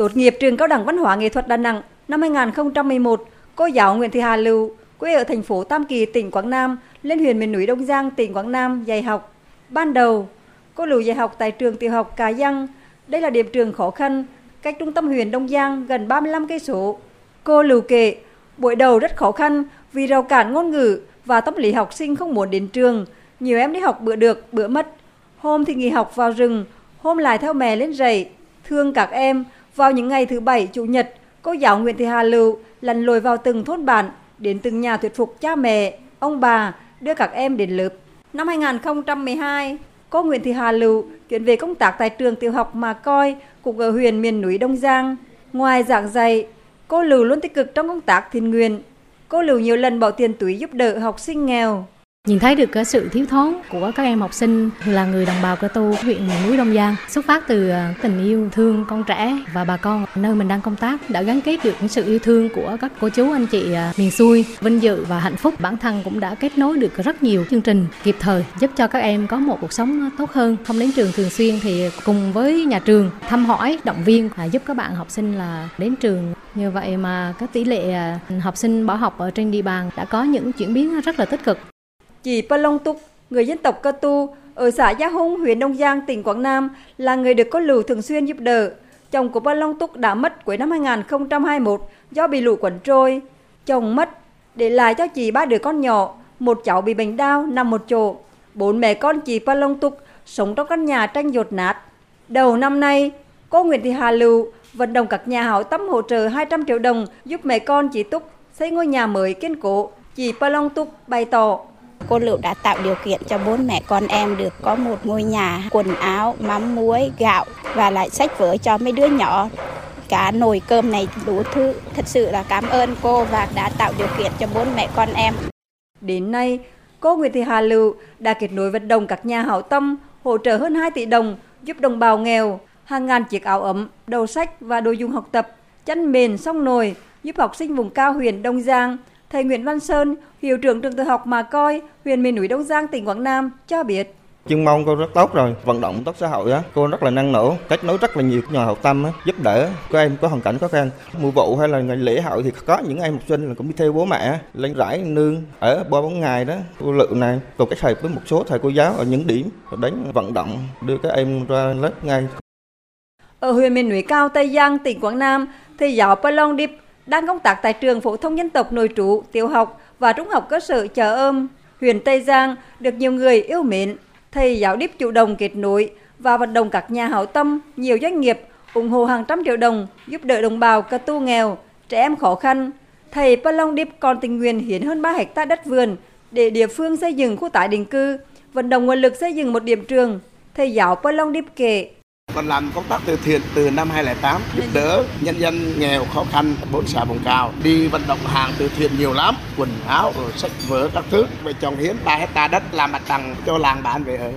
Tốt nghiệp trường Cao đẳng Văn hóa Nghệ thuật Đà Nẵng năm 2011, cô giáo Nguyễn Thị Hà Lưu, quê ở thành phố Tam Kỳ, tỉnh Quảng Nam, lên huyện miền núi Đông Giang, tỉnh Quảng Nam dạy học. Ban đầu, cô Lưu dạy học tại trường tiểu học Cà Giang. Đây là điểm trường khó khăn, cách trung tâm huyện Đông Giang gần 35 cây số. Cô Lưu kể, buổi đầu rất khó khăn vì rào cản ngôn ngữ và tâm lý học sinh không muốn đến trường. Nhiều em đi học bữa được, bữa mất. Hôm thì nghỉ học vào rừng, hôm lại theo mẹ lên rẫy. Thương các em, vào những ngày thứ bảy, chủ nhật, cô giáo Nguyễn Thị Hà Lưu lặn lội vào từng thôn bản, đến từng nhà thuyết phục cha mẹ, ông bà đưa các em đến lớp. Năm 2012, cô Nguyễn Thị Hà Lưu chuyển về công tác tại trường tiểu học Mà Coi, cũng ở huyện miền núi Đông Giang. Ngoài giảng dạy, cô Lưu luôn tích cực trong công tác thiện nguyện. Cô Lưu nhiều lần bỏ tiền túi giúp đỡ học sinh nghèo. Nhìn thấy được cái sự thiếu thốn của các em học sinh là người đồng bào cơ tu huyện miền núi Đông Giang, xuất phát từ ờ, tình yêu thương con trẻ và bà con, nơi mình đang công tác, đã gắn kết được sự yêu thương của các cô chú, anh chị ờ, miền xuôi, vinh dự và hạnh phúc. Bản thân cũng đã kết nối được rất nhiều chương trình kịp thời, giúp cho các em có một cuộc sống tốt hơn. Không đến trường thường xuyên thì cùng với nhà trường thăm hỏi, động viên giúp các bạn học sinh là đến trường. Như vậy mà các tỷ lệ học sinh bỏ học ở trên địa bàn đã có những chuyển biến rất là tích cực. Chị Long Túc, người dân tộc Cơ Tu ở xã Gia Hung, huyện Đông Giang, tỉnh Quảng Nam là người được có lù thường xuyên giúp đỡ. Chồng của Long Túc đã mất cuối năm 2021 do bị lũ quẩn trôi. Chồng mất, để lại cho chị ba đứa con nhỏ, một cháu bị bệnh đau nằm một chỗ. Bốn mẹ con chị Long Túc sống trong căn nhà tranh dột nát. Đầu năm nay, cô Nguyễn Thị Hà Lưu vận động các nhà hảo tâm hỗ trợ 200 triệu đồng giúp mẹ con chị Túc xây ngôi nhà mới kiên cố. Chị Long Túc bày tỏ Cô Lựu đã tạo điều kiện cho bốn mẹ con em được có một ngôi nhà, quần áo, mắm muối, gạo và lại sách vở cho mấy đứa nhỏ. Cả nồi cơm này đủ thứ. Thật sự là cảm ơn cô và đã tạo điều kiện cho bốn mẹ con em. Đến nay, cô Nguyễn Thị Hà Lựu đã kết nối vận động các nhà hảo tâm hỗ trợ hơn 2 tỷ đồng giúp đồng bào nghèo, hàng ngàn chiếc áo ấm, đầu sách và đồ dùng học tập, chăn mền, xong nồi giúp học sinh vùng cao huyện Đông Giang Thầy Nguyễn Văn Sơn, hiệu trưởng trường tiểu học Mà Coi, huyện miền núi Đông Giang, tỉnh Quảng Nam cho biết. Chuyên môn cô rất tốt rồi, vận động tốt xã hội á, cô rất là năng nổ, kết nối rất là nhiều nhà hậu tâm á, giúp đỡ các em có hoàn cảnh khó khăn. Mùa vụ hay là ngày lễ hội thì có những em học sinh là cũng đi theo bố mẹ lên rải nương ở ba bốn ngày đó. Cô Lựu này cùng kết hợp với một số thầy cô giáo ở những điểm đến vận động đưa các em ra lớp ngay. Ở huyện miền núi cao Tây Giang, tỉnh Quảng Nam, thầy giáo Palong Dip đang công tác tại trường phổ thông dân tộc nội trú, tiểu học và trung học cơ sở Chợ Ôm, huyện Tây Giang được nhiều người yêu mến. Thầy giáo Điếp chủ động kết nối và vận động các nhà hảo tâm, nhiều doanh nghiệp ủng hộ hàng trăm triệu đồng giúp đỡ đồng bào cơ tu nghèo, trẻ em khó khăn. Thầy Palong điệp còn tình nguyện hiến hơn 3 hecta đất vườn để địa phương xây dựng khu tái định cư, vận động nguồn lực xây dựng một điểm trường. Thầy giáo Palong điệp kể còn làm công tác từ thiện từ năm 2008 giúp đỡ nhân dân nghèo khó khăn, bốn xã vùng cao. Đi vận động hàng từ thiện nhiều lắm, quần áo, rồi sách vở các thứ. Về trồng hiến 3 hecta đất, làm mặt bằng cho làng bản về ở.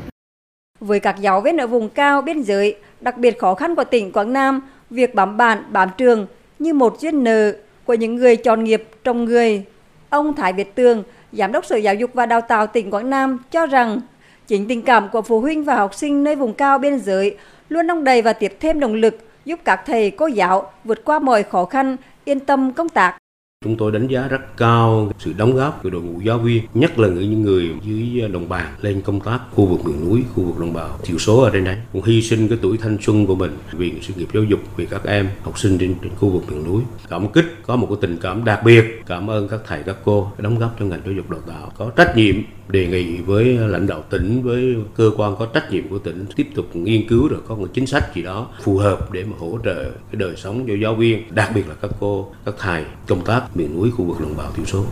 Với các giáo viên ở vùng cao, biên giới, đặc biệt khó khăn của tỉnh Quảng Nam, việc bám bản bám trường như một duyên nợ của những người chọn nghiệp trồng người. Ông Thái Việt Tường, giám đốc sở giáo dục và đào tạo tỉnh Quảng Nam cho rằng, chính tình cảm của phụ huynh và học sinh nơi vùng cao biên giới luôn đong đầy và tiếp thêm động lực giúp các thầy cô giáo vượt qua mọi khó khăn, yên tâm công tác. Chúng tôi đánh giá rất cao sự đóng góp của đội ngũ giáo viên, nhất là những người dưới đồng bằng lên công tác khu vực miền núi, khu vực đồng bào. Thiểu số ở trên đấy, cũng hy sinh cái tuổi thanh xuân của mình vì sự nghiệp giáo dục, vì các em học sinh trên, trên khu vực miền núi. Cảm kích, có một cái tình cảm đặc biệt, cảm ơn các thầy các cô đóng góp cho ngành giáo dục đào tạo, có trách nhiệm đề nghị với lãnh đạo tỉnh với cơ quan có trách nhiệm của tỉnh tiếp tục nghiên cứu rồi có một chính sách gì đó phù hợp để mà hỗ trợ cái đời sống cho giáo viên đặc biệt là các cô các thầy. Công tác miền núi khu vực đồng bào thiểu số.